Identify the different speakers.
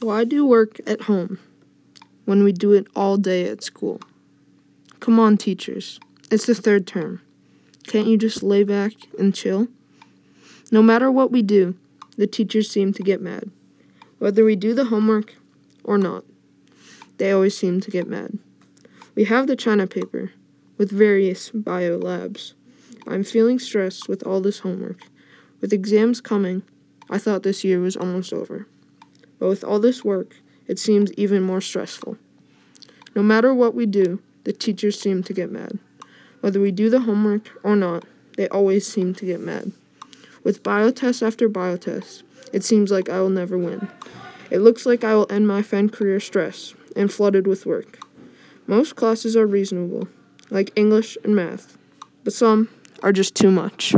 Speaker 1: Why do work at home when we do it all day at school? Come on, teachers. It's the third term. Can't you just lay back and chill? No matter what we do, the teachers seem to get mad. Whether we do the homework or not, they always seem to get mad. We have the China paper with various bio labs. I'm feeling stressed with all this homework. With exams coming, I thought this year was almost over. But with all this work, it seems even more stressful. No matter what we do, the teachers seem to get mad. Whether we do the homework or not, they always seem to get mad. With biotest after biotest, it seems like I will never win. It looks like I will end my fan career stressed and flooded with work. Most classes are reasonable, like English and math, but some are just too much.